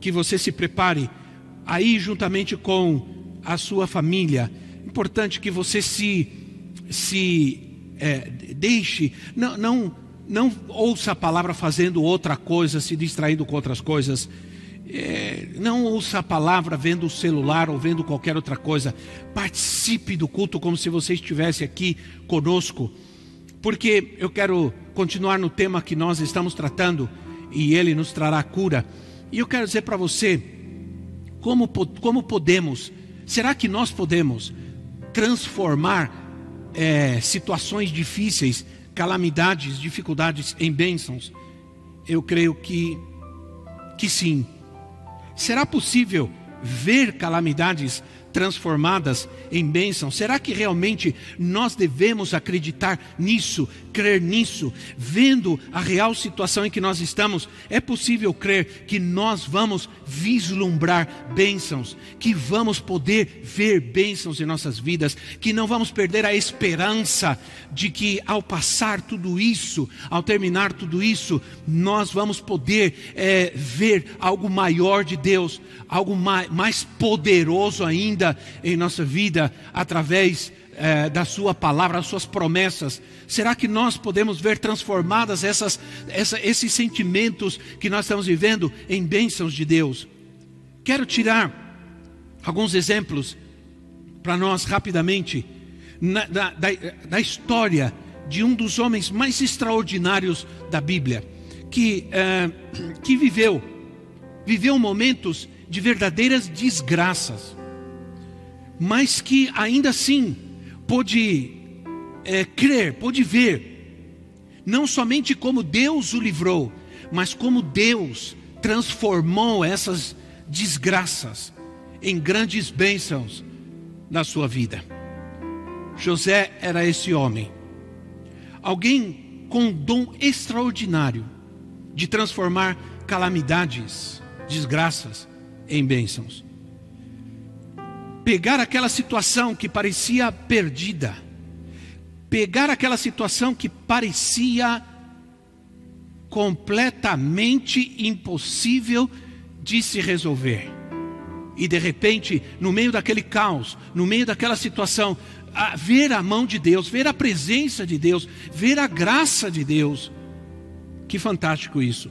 que você se prepare aí juntamente com a sua família. Importante que você se se é, deixe, não, não, não ouça a palavra fazendo outra coisa, se distraindo com outras coisas. É, não ouça a palavra vendo o celular ou vendo qualquer outra coisa. Participe do culto como se você estivesse aqui conosco, porque eu quero continuar no tema que nós estamos tratando e ele nos trará cura. E eu quero dizer para você, como, como podemos, será que nós podemos transformar é, situações difíceis, calamidades, dificuldades em bênçãos? Eu creio que, que sim. Será possível ver calamidades transformadas em bênção? Será que realmente nós devemos acreditar nisso, crer nisso? Vendo a real situação em que nós estamos, é possível crer que nós vamos vislumbrar bênçãos, que vamos poder ver bênçãos em nossas vidas, que não vamos perder a esperança de que ao passar tudo isso, ao terminar tudo isso, nós vamos poder é, ver algo maior de Deus, algo mais, mais poderoso ainda em nossa vida através é, da Sua palavra, as Suas promessas? Será que nós podemos ver transformadas essas, essa, esses sentimentos que nós estamos vivendo em bênçãos de Deus? Quero tirar alguns exemplos para nós rapidamente na, da, da, da, história de um dos homens mais extraordinários da Bíblia, que, é, que viveu, viveu momentos de verdadeiras desgraças, mas que ainda assim pôde é, crer, pôde ver, não somente como Deus o livrou, mas como Deus transformou essas desgraças em grandes bênçãos na sua vida. José era esse homem, alguém com um dom extraordinário de transformar calamidades, desgraças em bênçãos pegar aquela situação que parecia perdida, pegar aquela situação que parecia completamente impossível de se resolver. E de repente, no meio daquele caos, no meio daquela situação, a ver a mão de Deus, ver a presença de Deus, ver a graça de Deus. Que fantástico isso.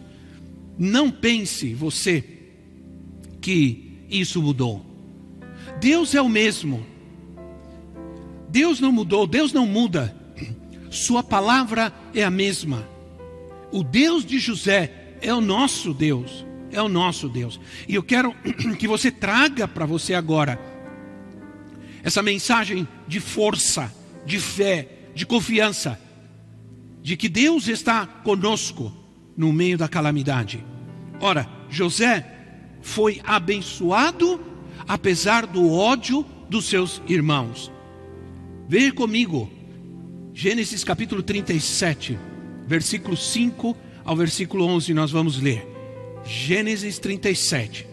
Não pense você que isso mudou. Deus é o mesmo. Deus não mudou, Deus não muda. Sua palavra é a mesma. O Deus de José é o nosso Deus, é o nosso Deus. E eu quero que você traga para você agora essa mensagem de força, de fé, de confiança, de que Deus está conosco no meio da calamidade. Ora, José foi abençoado apesar do ódio dos seus irmãos. Veja comigo, Gênesis capítulo 37, versículo 5 ao versículo 11, nós vamos ler. Gênesis 37,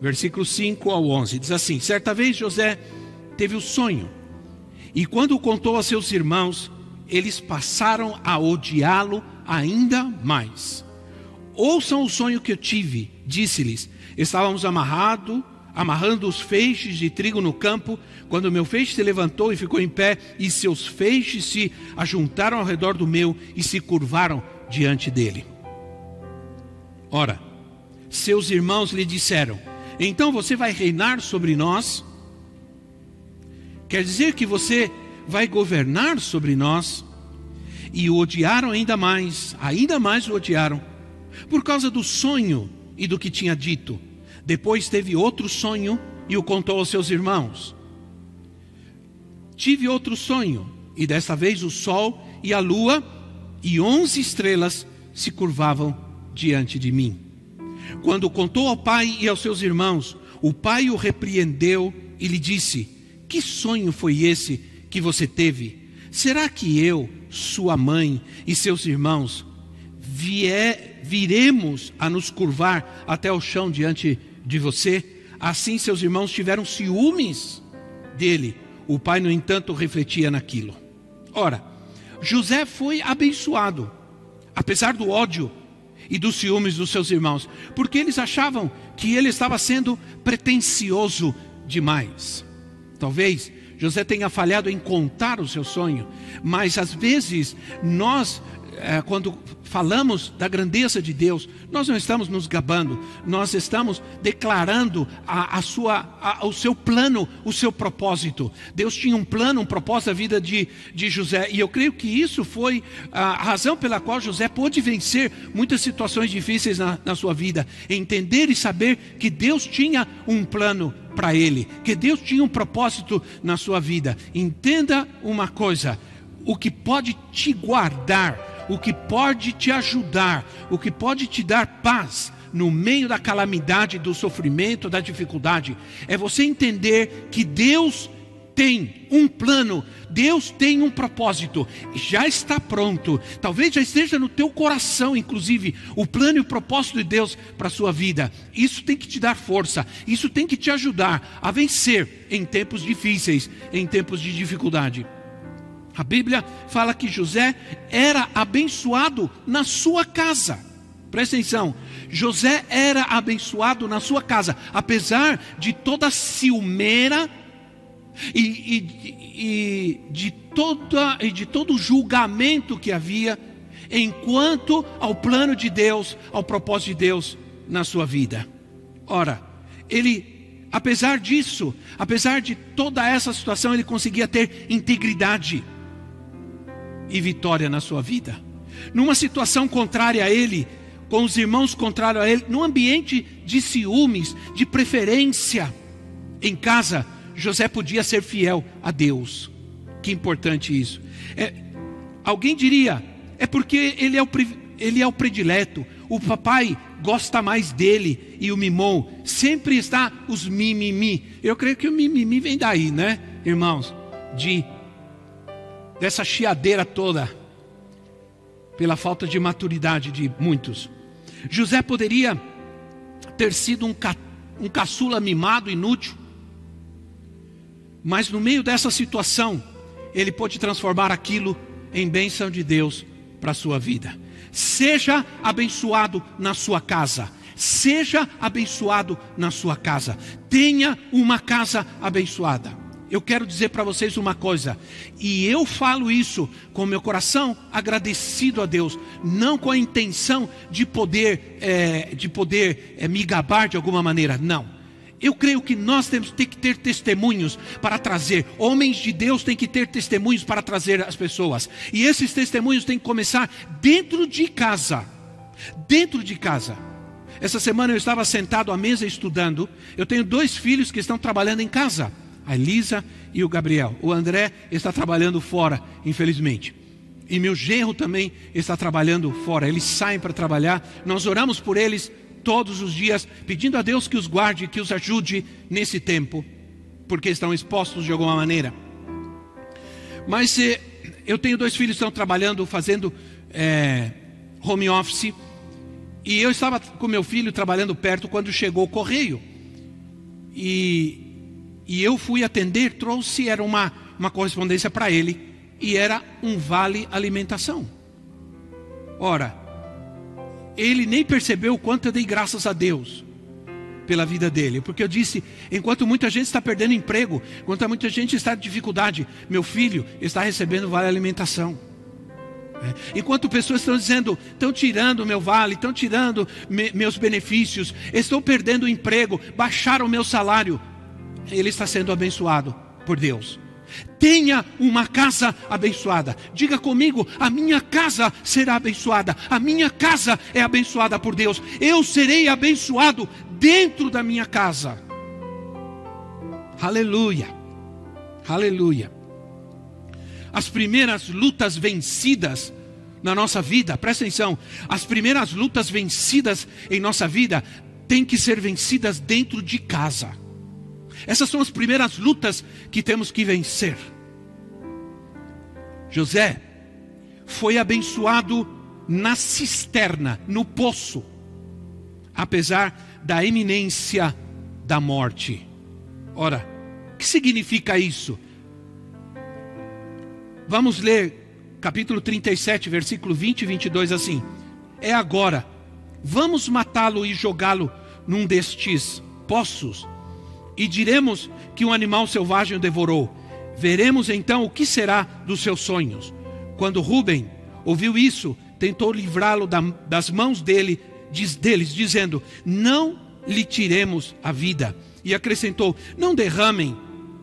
versículo 5 ao 11, diz assim: Certa vez José teve o sonho, e quando o contou a seus irmãos, eles passaram a odiá-lo ainda mais. Ouçam o sonho que eu tive, disse-lhes: Estávamos amarrados amarrando os feixes de trigo no campo, quando o meu feixe se levantou e ficou em pé, e seus feixes se ajuntaram ao redor do meu e se curvaram diante dele. Ora, seus irmãos lhe disseram: Então você vai reinar sobre nós? Quer dizer que você vai governar sobre nós? E o odiaram ainda mais, ainda mais o odiaram, por causa do sonho e do que tinha dito. Depois teve outro sonho e o contou aos seus irmãos. Tive outro sonho, e desta vez o sol e a lua e onze estrelas se curvavam diante de mim. Quando contou ao pai e aos seus irmãos, o pai o repreendeu e lhe disse: Que sonho foi esse que você teve? Será que eu, sua mãe e seus irmãos vier, viremos a nos curvar até o chão diante de você? Assim seus irmãos tiveram ciúmes dele. O pai, no entanto, refletia naquilo. Ora, José foi abençoado, apesar do ódio e dos ciúmes dos seus irmãos, porque eles achavam que ele estava sendo pretensioso demais. Talvez José tenha falhado em contar o seu sonho, mas às vezes nós, é, quando falamos da grandeza de Deus, nós não estamos nos gabando, nós estamos declarando a, a sua, a, o seu plano, o seu propósito. Deus tinha um plano, um propósito na vida de, de José, e eu creio que isso foi a razão pela qual José pôde vencer muitas situações difíceis na, na sua vida, entender e saber que Deus tinha um plano para ele, que Deus tinha um propósito na sua vida. Entenda uma coisa: o que pode te guardar o que pode te ajudar, o que pode te dar paz no meio da calamidade, do sofrimento, da dificuldade, é você entender que Deus tem um plano, Deus tem um propósito, já está pronto. Talvez já esteja no teu coração, inclusive, o plano e o propósito de Deus para a sua vida. Isso tem que te dar força, isso tem que te ajudar a vencer em tempos difíceis, em tempos de dificuldade. A Bíblia fala que José era abençoado na sua casa. Presta atenção, José era abençoado na sua casa, apesar de toda ciumeira e, e, e, de, toda, e de todo julgamento que havia, enquanto ao plano de Deus, ao propósito de Deus na sua vida. Ora, ele, apesar disso, apesar de toda essa situação, ele conseguia ter integridade e vitória na sua vida. Numa situação contrária a ele, com os irmãos contrários a ele, num ambiente de ciúmes, de preferência, em casa, José podia ser fiel a Deus. Que importante isso. É, alguém diria, é porque ele é, o, ele é o predileto, o papai gosta mais dele e o mimou, sempre está os mimimi. Eu creio que o mimimi vem daí, né, irmãos? De dessa chiadeira toda, pela falta de maturidade de muitos. José poderia ter sido um, ca, um caçula mimado, inútil, mas no meio dessa situação, ele pôde transformar aquilo em bênção de Deus para a sua vida. Seja abençoado na sua casa. Seja abençoado na sua casa. Tenha uma casa abençoada eu quero dizer para vocês uma coisa, e eu falo isso com meu coração agradecido a Deus, não com a intenção de poder, é, de poder é, me gabar de alguma maneira, não. Eu creio que nós temos que ter testemunhos para trazer. Homens de Deus têm que ter testemunhos para trazer as pessoas. E esses testemunhos têm que começar dentro de casa. Dentro de casa. Essa semana eu estava sentado à mesa estudando. Eu tenho dois filhos que estão trabalhando em casa a Elisa e o Gabriel. O André está trabalhando fora, infelizmente. E meu genro também está trabalhando fora. Eles saem para trabalhar. Nós oramos por eles todos os dias, pedindo a Deus que os guarde, que os ajude nesse tempo, porque estão expostos de alguma maneira. Mas eh, eu tenho dois filhos que estão trabalhando, fazendo eh, home office. E eu estava com meu filho trabalhando perto quando chegou o correio. E e eu fui atender, trouxe, era uma, uma correspondência para ele, e era um vale alimentação. Ora, ele nem percebeu o quanto eu dei graças a Deus pela vida dele, porque eu disse: enquanto muita gente está perdendo emprego, enquanto muita gente está em dificuldade, meu filho está recebendo vale alimentação. É. Enquanto pessoas estão dizendo, estão tirando meu vale, estão tirando me, meus benefícios, estou perdendo o emprego, baixaram o meu salário ele está sendo abençoado por Deus. Tenha uma casa abençoada. Diga comigo: a minha casa será abençoada. A minha casa é abençoada por Deus. Eu serei abençoado dentro da minha casa. Aleluia. Aleluia. As primeiras lutas vencidas na nossa vida, presta atenção, as primeiras lutas vencidas em nossa vida têm que ser vencidas dentro de casa. Essas são as primeiras lutas que temos que vencer. José foi abençoado na cisterna, no poço, apesar da eminência da morte. Ora, o que significa isso? Vamos ler capítulo 37, versículo 20 e 22 assim: É agora, vamos matá-lo e jogá-lo num destes poços, e diremos que um animal selvagem o devorou. Veremos então o que será dos seus sonhos. Quando Rubem ouviu isso, tentou livrá-lo das mãos dele, diz, deles, dizendo: Não lhe tiremos a vida. E acrescentou: Não derramem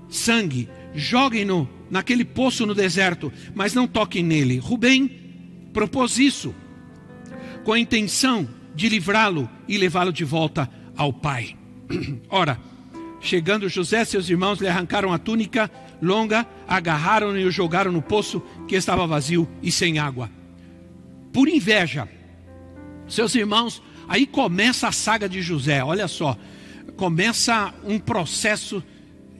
sangue, joguem-no naquele poço no deserto, mas não toquem nele. Rubem propôs isso, com a intenção de livrá-lo e levá-lo de volta ao pai. Ora, chegando José, seus irmãos lhe arrancaram a túnica longa, agarraram-no e o jogaram no poço que estava vazio e sem água. Por inveja, seus irmãos, aí começa a saga de José, olha só, começa um processo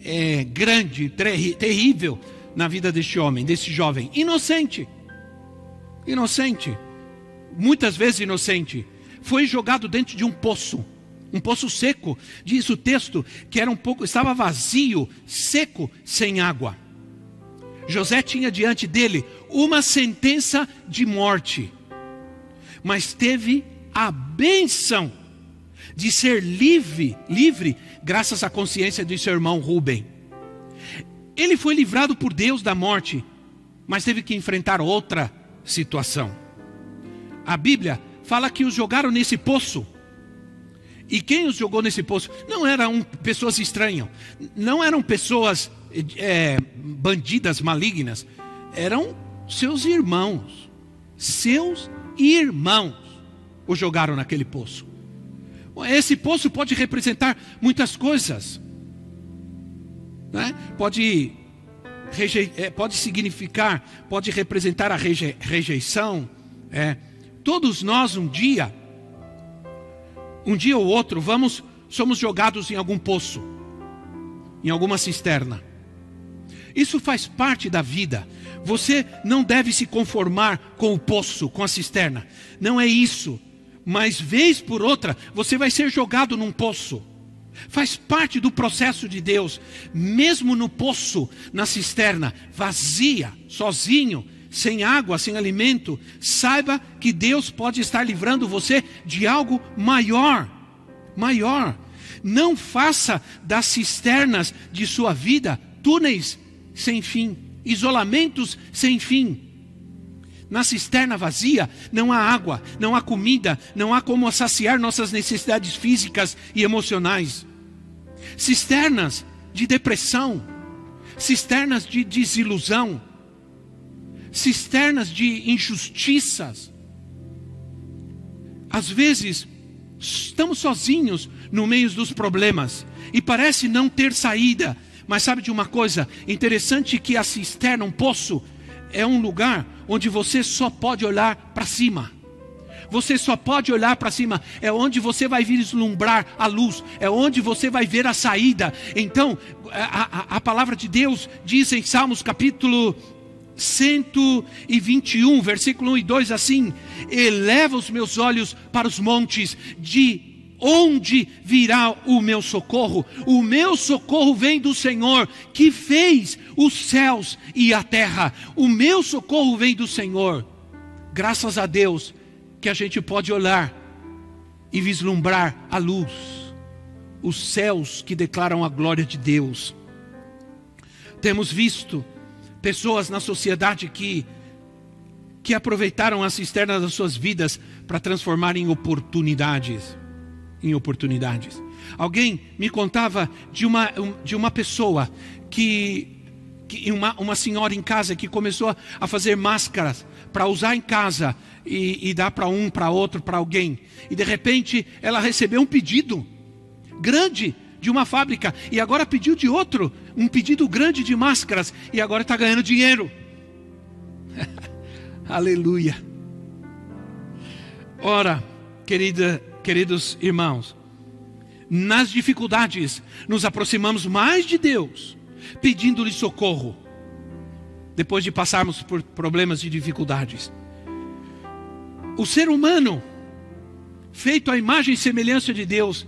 é, grande, terrível na vida deste homem, desse jovem, inocente, inocente, muitas vezes inocente, foi jogado dentro de um poço, um poço seco, diz o texto que era um pouco, estava vazio, seco, sem água. José tinha diante dele uma sentença de morte, mas teve a benção de ser livre, livre, graças à consciência de seu irmão Rubem. Ele foi livrado por Deus da morte, mas teve que enfrentar outra situação. A Bíblia fala que os jogaram nesse poço. E quem os jogou nesse poço não eram pessoas estranhas, não eram pessoas é, bandidas malignas, eram seus irmãos. Seus irmãos os jogaram naquele poço. Esse poço pode representar muitas coisas. Né? Pode, é, pode significar, pode representar a reje, rejeição. É. Todos nós um dia, um dia ou outro, vamos, somos jogados em algum poço, em alguma cisterna. Isso faz parte da vida. Você não deve se conformar com o poço, com a cisterna. Não é isso mas vez por outra você vai ser jogado num poço. Faz parte do processo de Deus, mesmo no poço, na cisterna, vazia, sozinho, sem água, sem alimento, saiba que Deus pode estar livrando você de algo maior. Maior. Não faça das cisternas de sua vida túneis sem fim, isolamentos sem fim. Na cisterna vazia não há água, não há comida, não há como saciar nossas necessidades físicas e emocionais. Cisternas de depressão, cisternas de desilusão, cisternas de injustiças. Às vezes, estamos sozinhos no meio dos problemas e parece não ter saída. Mas sabe de uma coisa? Interessante que a cisterna, um poço, é um lugar onde você só pode olhar para cima. Você só pode olhar para cima, é onde você vai vislumbrar a luz, é onde você vai ver a saída. Então, a, a, a palavra de Deus diz em Salmos capítulo 121, versículo 1 e 2 assim: Eleva os meus olhos para os montes, de onde virá o meu socorro? O meu socorro vem do Senhor, que fez os céus e a terra. O meu socorro vem do Senhor. Graças a Deus que a gente pode olhar e vislumbrar a luz, os céus que declaram a glória de Deus. Temos visto pessoas na sociedade que que aproveitaram a cisterna das suas vidas para transformar em oportunidades em oportunidades. Alguém me contava de uma, de uma pessoa que, que uma, uma senhora em casa que começou a fazer máscaras para usar em casa e, e dar para um, para outro, para alguém. E de repente ela recebeu um pedido grande de uma fábrica e agora pediu de outro um pedido grande de máscaras e agora está ganhando dinheiro. Aleluia. Ora, querida, queridos irmãos, nas dificuldades nos aproximamos mais de Deus, pedindo-lhe socorro, depois de passarmos por problemas e dificuldades. O ser humano, feito à imagem e semelhança de Deus,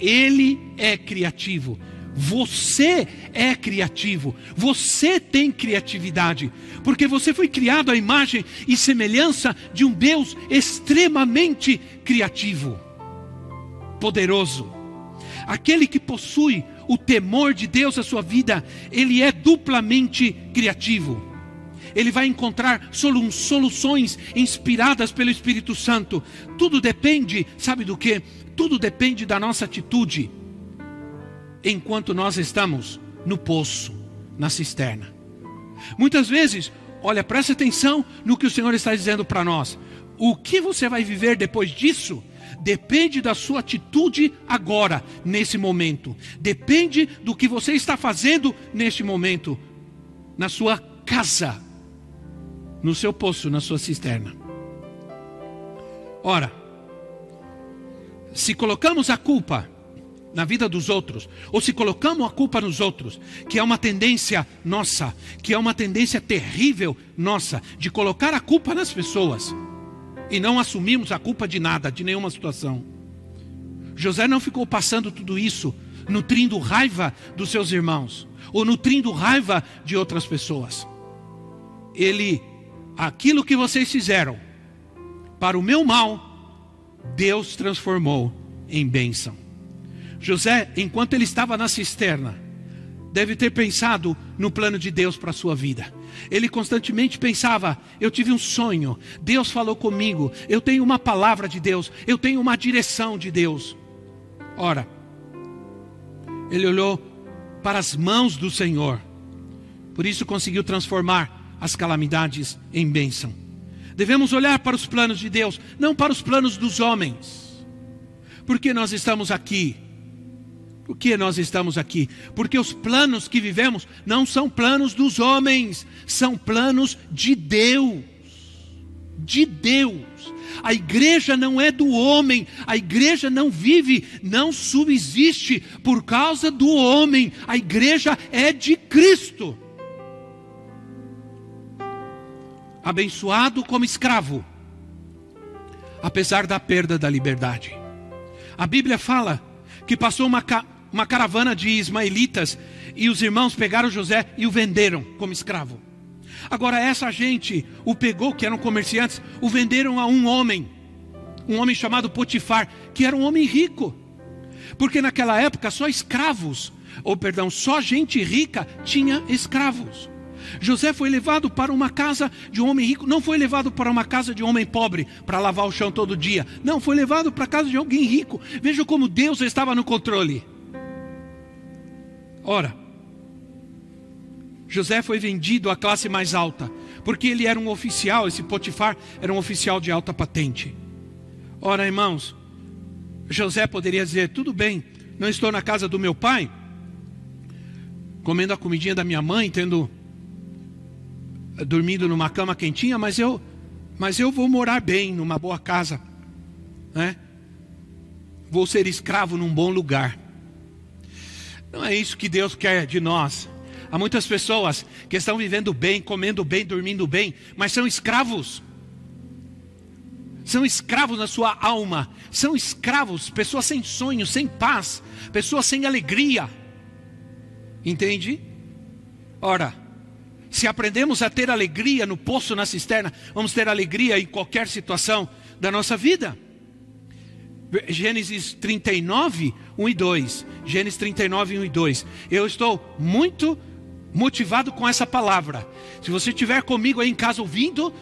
ele é criativo. Você é criativo, você tem criatividade, porque você foi criado à imagem e semelhança de um Deus extremamente criativo, poderoso. Aquele que possui o temor de Deus na sua vida, ele é duplamente criativo. Ele vai encontrar soluções inspiradas pelo Espírito Santo. Tudo depende, sabe do que? Tudo depende da nossa atitude enquanto nós estamos no poço, na cisterna. Muitas vezes, olha, presta atenção no que o Senhor está dizendo para nós. O que você vai viver depois disso depende da sua atitude agora, nesse momento. Depende do que você está fazendo neste momento, na sua casa, no seu poço, na sua cisterna. Ora, se colocamos a culpa na vida dos outros, ou se colocamos a culpa nos outros, que é uma tendência nossa, que é uma tendência terrível nossa, de colocar a culpa nas pessoas e não assumirmos a culpa de nada, de nenhuma situação. José não ficou passando tudo isso, nutrindo raiva dos seus irmãos, ou nutrindo raiva de outras pessoas. Ele, aquilo que vocês fizeram, para o meu mal, Deus transformou em bênção. José, enquanto ele estava na cisterna, deve ter pensado no plano de Deus para a sua vida. Ele constantemente pensava: eu tive um sonho, Deus falou comigo, eu tenho uma palavra de Deus, eu tenho uma direção de Deus. Ora, ele olhou para as mãos do Senhor, por isso conseguiu transformar as calamidades em bênção. Devemos olhar para os planos de Deus, não para os planos dos homens, porque nós estamos aqui por que nós estamos aqui? Porque os planos que vivemos não são planos dos homens, são planos de Deus. De Deus. A igreja não é do homem, a igreja não vive, não subsiste por causa do homem, a igreja é de Cristo. Abençoado como escravo, apesar da perda da liberdade. A Bíblia fala que passou uma, uma caravana de ismaelitas e os irmãos pegaram José e o venderam como escravo. Agora, essa gente o pegou, que eram comerciantes, o venderam a um homem, um homem chamado Potifar, que era um homem rico, porque naquela época só escravos, ou perdão, só gente rica tinha escravos. José foi levado para uma casa de um homem rico, não foi levado para uma casa de um homem pobre para lavar o chão todo dia, não, foi levado para a casa de alguém rico. Veja como Deus estava no controle. Ora, José foi vendido à classe mais alta, porque ele era um oficial, esse Potifar era um oficial de alta patente. Ora, irmãos, José poderia dizer: tudo bem, não estou na casa do meu pai, comendo a comidinha da minha mãe, tendo dormindo numa cama quentinha, mas eu, mas eu vou morar bem numa boa casa, né? Vou ser escravo num bom lugar. Não é isso que Deus quer de nós. Há muitas pessoas que estão vivendo bem, comendo bem, dormindo bem, mas são escravos. São escravos na sua alma, são escravos, pessoas sem sonho, sem paz, pessoas sem alegria. Entende? Ora, se aprendemos a ter alegria no poço, na cisterna, vamos ter alegria em qualquer situação da nossa vida. Gênesis 39, 1 e 2. Gênesis 39, 1 e 2. Eu estou muito motivado com essa palavra. Se você estiver comigo aí em casa ouvindo,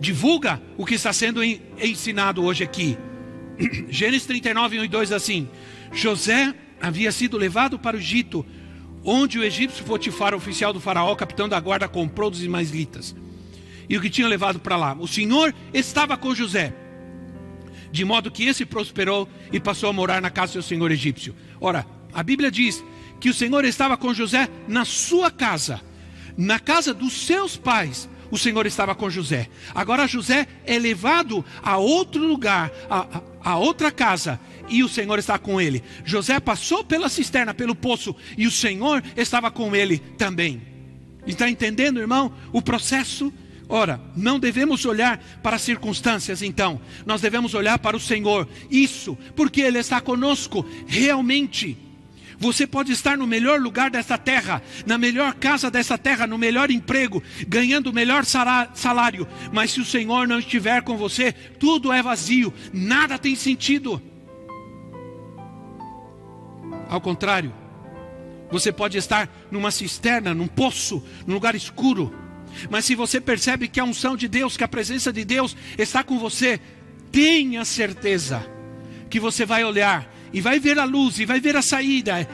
divulga o que está sendo ensinado hoje aqui. Gênesis 39, 1 e 2 assim: José havia sido levado para o Egito, onde o egípcio Potifar, oficial do faraó, capitão da guarda, comprou dos ismaelitas. E o que tinha levado para lá? O Senhor estava com José de modo que esse prosperou e passou a morar na casa do senhor egípcio. Ora, a Bíblia diz que o Senhor estava com José na sua casa, na casa dos seus pais, o Senhor estava com José. Agora José é levado a outro lugar, a, a outra casa, e o Senhor está com ele. José passou pela cisterna, pelo poço, e o Senhor estava com ele também. Está entendendo, irmão? O processo. Ora, não devemos olhar para as circunstâncias, então, nós devemos olhar para o Senhor. Isso, porque Ele está conosco realmente. Você pode estar no melhor lugar dessa terra, na melhor casa dessa terra, no melhor emprego, ganhando o melhor salário, mas se o Senhor não estiver com você, tudo é vazio, nada tem sentido. Ao contrário, você pode estar numa cisterna, num poço, num lugar escuro, mas se você percebe que a unção de Deus, que a presença de Deus está com você, tenha certeza que você vai olhar e vai ver a luz e vai ver a saída,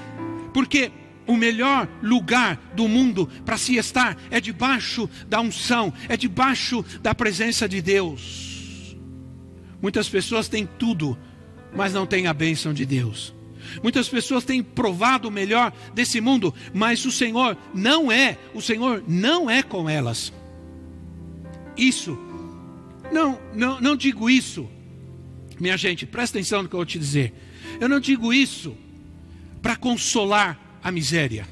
porque o melhor lugar do mundo para se estar é debaixo da unção, é debaixo da presença de Deus. Muitas pessoas têm tudo, mas não têm a bênção de Deus. Muitas pessoas têm provado o melhor desse mundo, mas o Senhor não é, o Senhor não é com elas. Isso, não, não, não digo isso, minha gente, presta atenção no que eu vou te dizer. Eu não digo isso para consolar a miséria.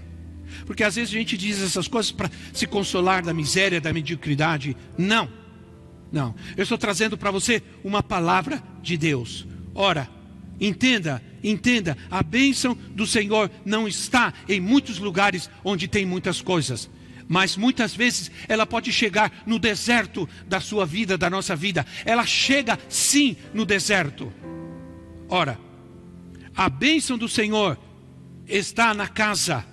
Porque às vezes a gente diz essas coisas para se consolar da miséria, da mediocridade. Não, não. Eu estou trazendo para você uma palavra de Deus. Ora, entenda, entenda, a bênção do Senhor não está em muitos lugares onde tem muitas coisas. Mas muitas vezes ela pode chegar no deserto da sua vida, da nossa vida. Ela chega sim no deserto. Ora, a bênção do Senhor está na casa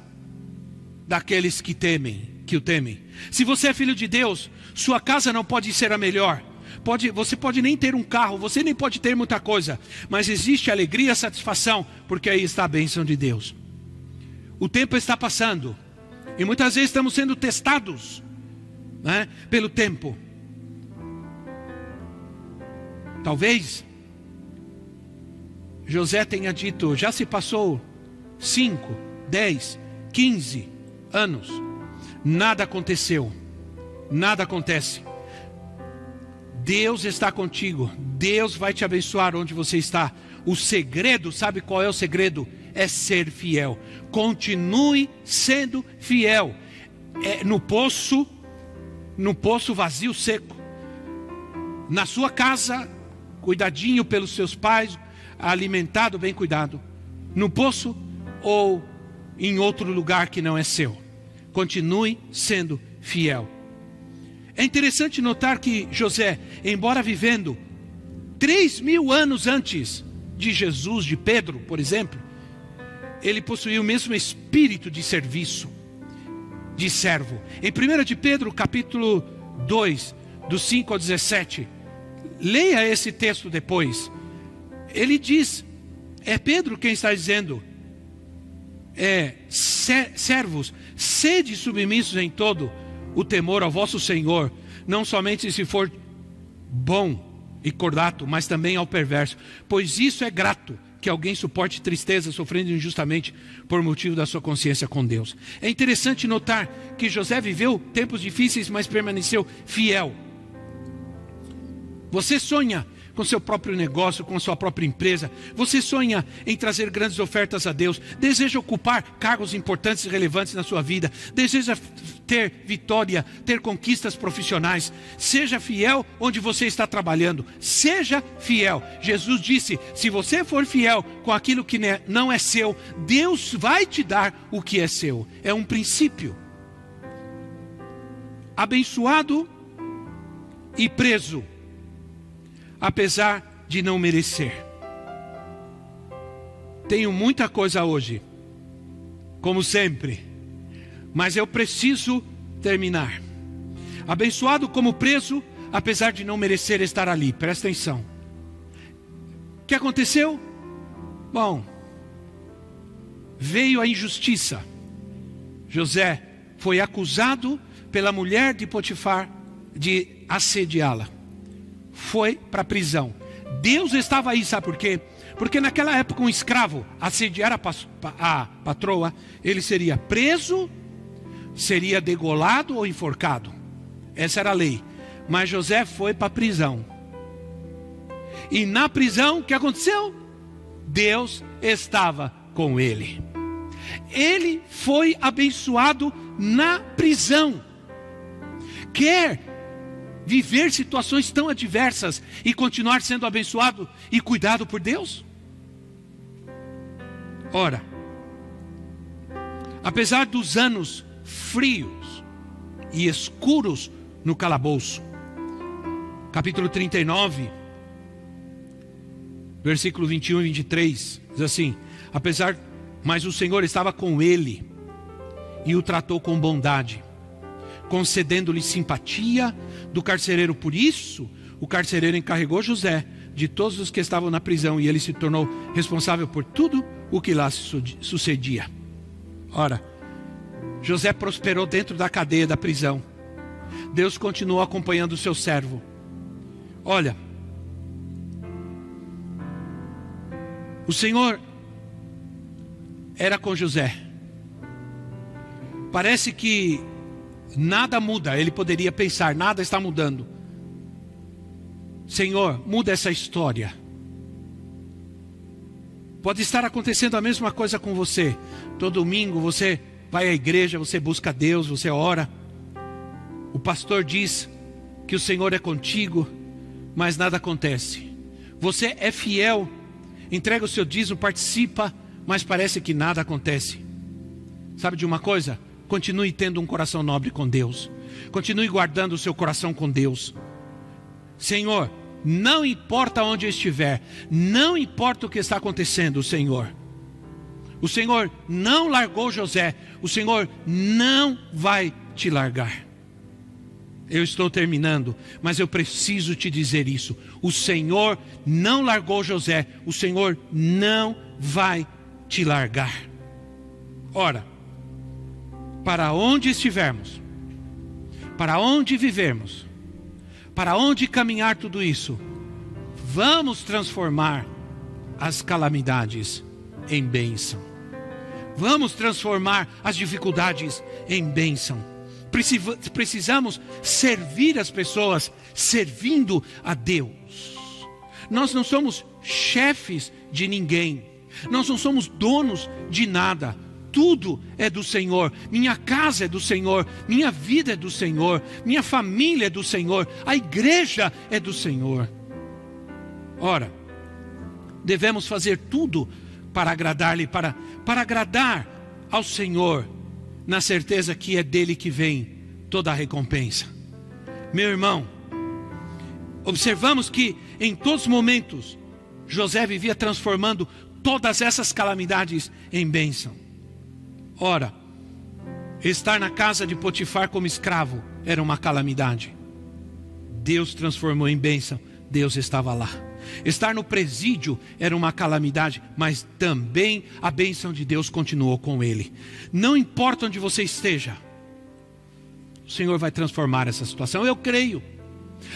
daqueles que temem, que o temem. Se você é filho de Deus, sua casa não pode ser a melhor. Pode, você pode nem ter um carro, você nem pode ter muita coisa, mas existe alegria, satisfação, porque aí está a bênção de Deus. O tempo está passando e muitas vezes estamos sendo testados né, pelo tempo. Talvez José tenha dito: já se passou 5, 10, 15 anos, nada aconteceu, nada acontece. Deus está contigo, Deus vai te abençoar onde você está. O segredo, sabe qual é o segredo? É ser fiel. Continue sendo fiel. É no poço, no poço vazio, seco. Na sua casa, cuidadinho pelos seus pais, alimentado, bem cuidado, no poço ou em outro lugar que não é seu. Continue sendo fiel. É interessante notar que José, embora vivendo três mil anos antes de Jesus, de Pedro, por exemplo, ele possuía o mesmo espírito de serviço, de servo. Em 1 de Pedro, capítulo 2, do 5 ao 17, leia esse texto depois ele diz, é Pedro quem está dizendo, é, servos, sede submissos em todo o temor ao vosso Senhor, não somente se for bom e cordato, mas também ao perverso, pois isso é grato que alguém suporte tristeza sofrendo injustamente por motivo da sua consciência com Deus. É interessante notar que José viveu tempos difíceis, mas permaneceu fiel. Você sonha com seu próprio negócio, com sua própria empresa. Você sonha em trazer grandes ofertas a Deus, deseja ocupar cargos importantes e relevantes na sua vida, deseja ter vitória, ter conquistas profissionais. Seja fiel onde você está trabalhando, seja fiel. Jesus disse: se você for fiel com aquilo que não é seu, Deus vai te dar o que é seu. É um princípio. Abençoado e preso apesar de não merecer. Tenho muita coisa hoje, como sempre, mas eu preciso terminar. Abençoado como preso, apesar de não merecer estar ali, presta atenção. O que aconteceu? Bom, veio a injustiça. José foi acusado pela mulher de Potifar de assediá-la foi para a prisão. Deus estava aí, sabe por quê? Porque naquela época um escravo assediar a, a patroa, ele seria preso, seria degolado ou enforcado. essa era a lei. Mas José foi para a prisão. E na prisão, o que aconteceu? Deus estava com ele. Ele foi abençoado na prisão. Quer viver situações tão adversas e continuar sendo abençoado e cuidado por Deus? Ora, apesar dos anos frios e escuros no calabouço, capítulo 39, versículo 21 e 23, diz assim: Apesar, mas o Senhor estava com ele e o tratou com bondade, concedendo-lhe simpatia do carcereiro. Por isso, o carcereiro encarregou José de todos os que estavam na prisão e ele se tornou responsável por tudo o que lá sucedia. Ora, José prosperou dentro da cadeia da prisão. Deus continuou acompanhando o seu servo. Olha, O Senhor era com José. Parece que nada muda, ele poderia pensar, nada está mudando. Senhor, muda essa história. Pode estar acontecendo a mesma coisa com você. Todo domingo você vai à igreja, você busca Deus, você ora. O pastor diz que o Senhor é contigo, mas nada acontece. Você é fiel entrega o seu dízimo, participa, mas parece que nada acontece. Sabe de uma coisa? Continue tendo um coração nobre com Deus. Continue guardando o seu coração com Deus. Senhor, não importa onde eu estiver, não importa o que está acontecendo, Senhor. O Senhor não largou José, o Senhor não vai te largar. Eu estou terminando, mas eu preciso te dizer isso. O Senhor não largou José, o Senhor não vai te largar. Ora, para onde estivermos, para onde vivermos, para onde caminhar tudo isso, vamos transformar as calamidades em bênção. Vamos transformar as dificuldades em bênção precisamos servir as pessoas servindo a Deus. Nós não somos chefes de ninguém, nós não somos donos de nada. Tudo é do Senhor, minha casa é do Senhor, minha vida é do Senhor, minha família é do Senhor, a igreja é do Senhor. Ora, devemos fazer tudo para agradar-lhe, para, para agradar ao Senhor na certeza que é dele que vem toda a recompensa. Meu irmão, observamos que em todos os momentos José vivia transformando todas essas calamidades em bênção. Ora, estar na casa de Potifar como escravo era uma calamidade. Deus transformou em bênção, Deus estava lá. Estar no presídio era uma calamidade, mas também a bênção de Deus continuou com ele. Não importa onde você esteja, o Senhor vai transformar essa situação, eu creio.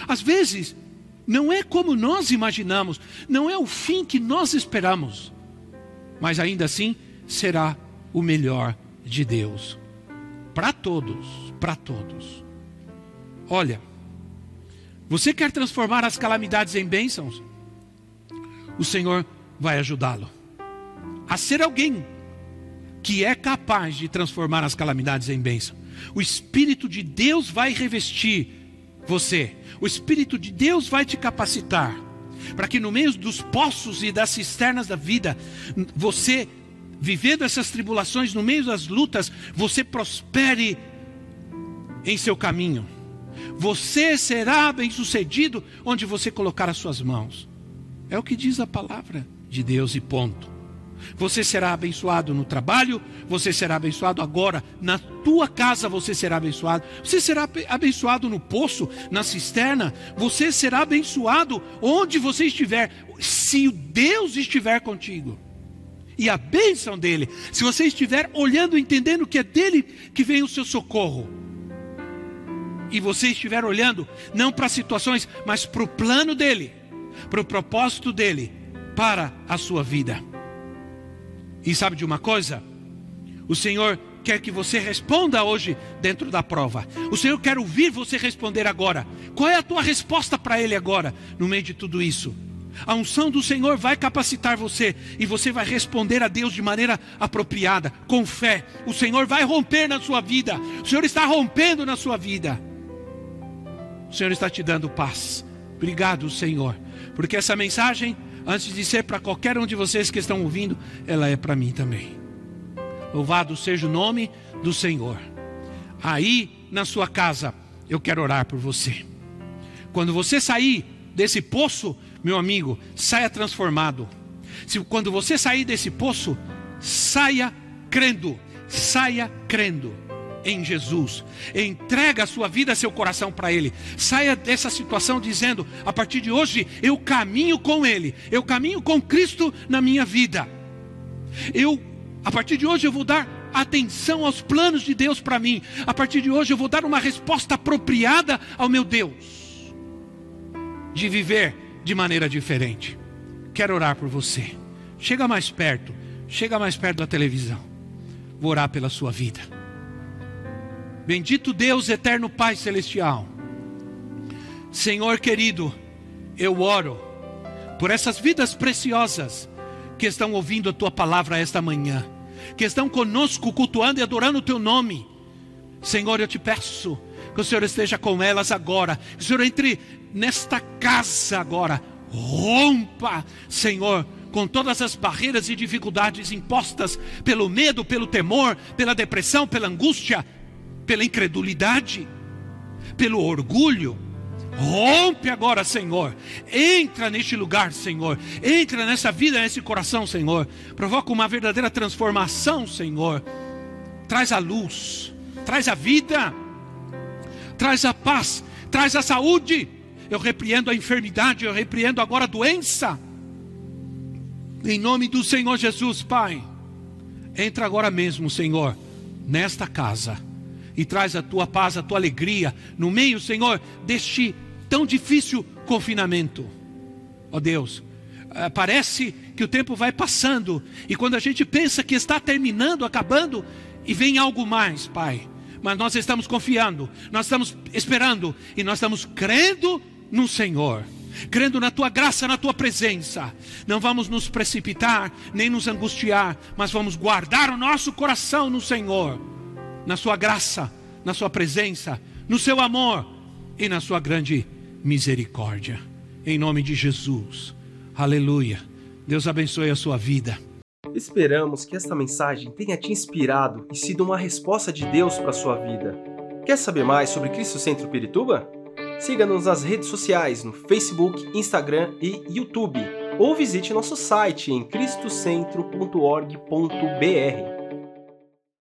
Às vezes, não é como nós imaginamos, não é o fim que nós esperamos, mas ainda assim será o melhor de Deus para todos, para todos. Olha, você quer transformar as calamidades em bênçãos? o Senhor vai ajudá-lo a ser alguém que é capaz de transformar as calamidades em bênção. O Espírito de Deus vai revestir você, o Espírito de Deus vai te capacitar para que no meio dos poços e das cisternas da vida, você, vivendo essas tribulações, no meio das lutas, você prospere em seu caminho. Você será bem sucedido onde você colocar as suas mãos. É o que diz a palavra de Deus e ponto. Você será abençoado no trabalho, você será abençoado agora, na tua casa você será abençoado, você será abençoado no poço, na cisterna, você será abençoado onde você estiver, se Deus estiver contigo. E a bênção dele, se você estiver olhando, entendendo que é dele que vem o seu socorro, e você estiver olhando não para situações, mas para o plano dele, para o propósito dele para a sua vida. E sabe de uma coisa? O Senhor quer que você responda hoje dentro da prova. O Senhor quer ouvir você responder agora. Qual é a tua resposta para Ele agora, no meio de tudo isso? A unção do Senhor vai capacitar você e você vai responder a Deus de maneira apropriada, com fé. O Senhor vai romper na sua vida. O Senhor está rompendo na sua vida. O Senhor está te dando paz. Obrigado, Senhor, porque essa mensagem, antes de ser para qualquer um de vocês que estão ouvindo, ela é para mim também. Louvado seja o nome do Senhor. Aí na sua casa, eu quero orar por você. Quando você sair desse poço, meu amigo, saia transformado. Se quando você sair desse poço, saia crendo, saia crendo em Jesus. Entrega a sua vida, seu coração para Ele. Saia dessa situação dizendo: a partir de hoje eu caminho com Ele, eu caminho com Cristo na minha vida. Eu a partir de hoje eu vou dar atenção aos planos de Deus para mim. A partir de hoje eu vou dar uma resposta apropriada ao meu Deus. De viver de maneira diferente. Quero orar por você. Chega mais perto. Chega mais perto da televisão. Vou orar pela sua vida. Bendito Deus, eterno Pai celestial. Senhor querido, eu oro por essas vidas preciosas que estão ouvindo a tua palavra esta manhã que estão conosco cultuando e adorando o teu nome. Senhor, eu te peço que o Senhor esteja com elas agora, que o Senhor entre nesta casa agora, rompa, Senhor, com todas as barreiras e dificuldades impostas pelo medo, pelo temor, pela depressão, pela angústia, pela incredulidade, pelo orgulho Rompe agora, Senhor. Entra neste lugar, Senhor. Entra nessa vida, nesse coração, Senhor. Provoca uma verdadeira transformação, Senhor. Traz a luz, traz a vida, traz a paz, traz a saúde. Eu repreendo a enfermidade, eu repreendo agora a doença. Em nome do Senhor Jesus, Pai. Entra agora mesmo, Senhor, nesta casa e traz a tua paz, a tua alegria no meio, Senhor, deste tão difícil confinamento. Ó Deus, eh, parece que o tempo vai passando e quando a gente pensa que está terminando, acabando, e vem algo mais, Pai. Mas nós estamos confiando, nós estamos esperando e nós estamos crendo no Senhor crendo na tua graça, na tua presença. Não vamos nos precipitar, nem nos angustiar, mas vamos guardar o nosso coração no Senhor, na sua graça, na sua presença, no seu amor e na sua grande misericórdia. Em nome de Jesus. Aleluia. Deus abençoe a sua vida. Esperamos que esta mensagem tenha te inspirado e sido uma resposta de Deus para a sua vida. Quer saber mais sobre Cristo Centro Pirituba? Siga-nos nas redes sociais no Facebook, Instagram e YouTube, ou visite nosso site em cristocentro.org.br.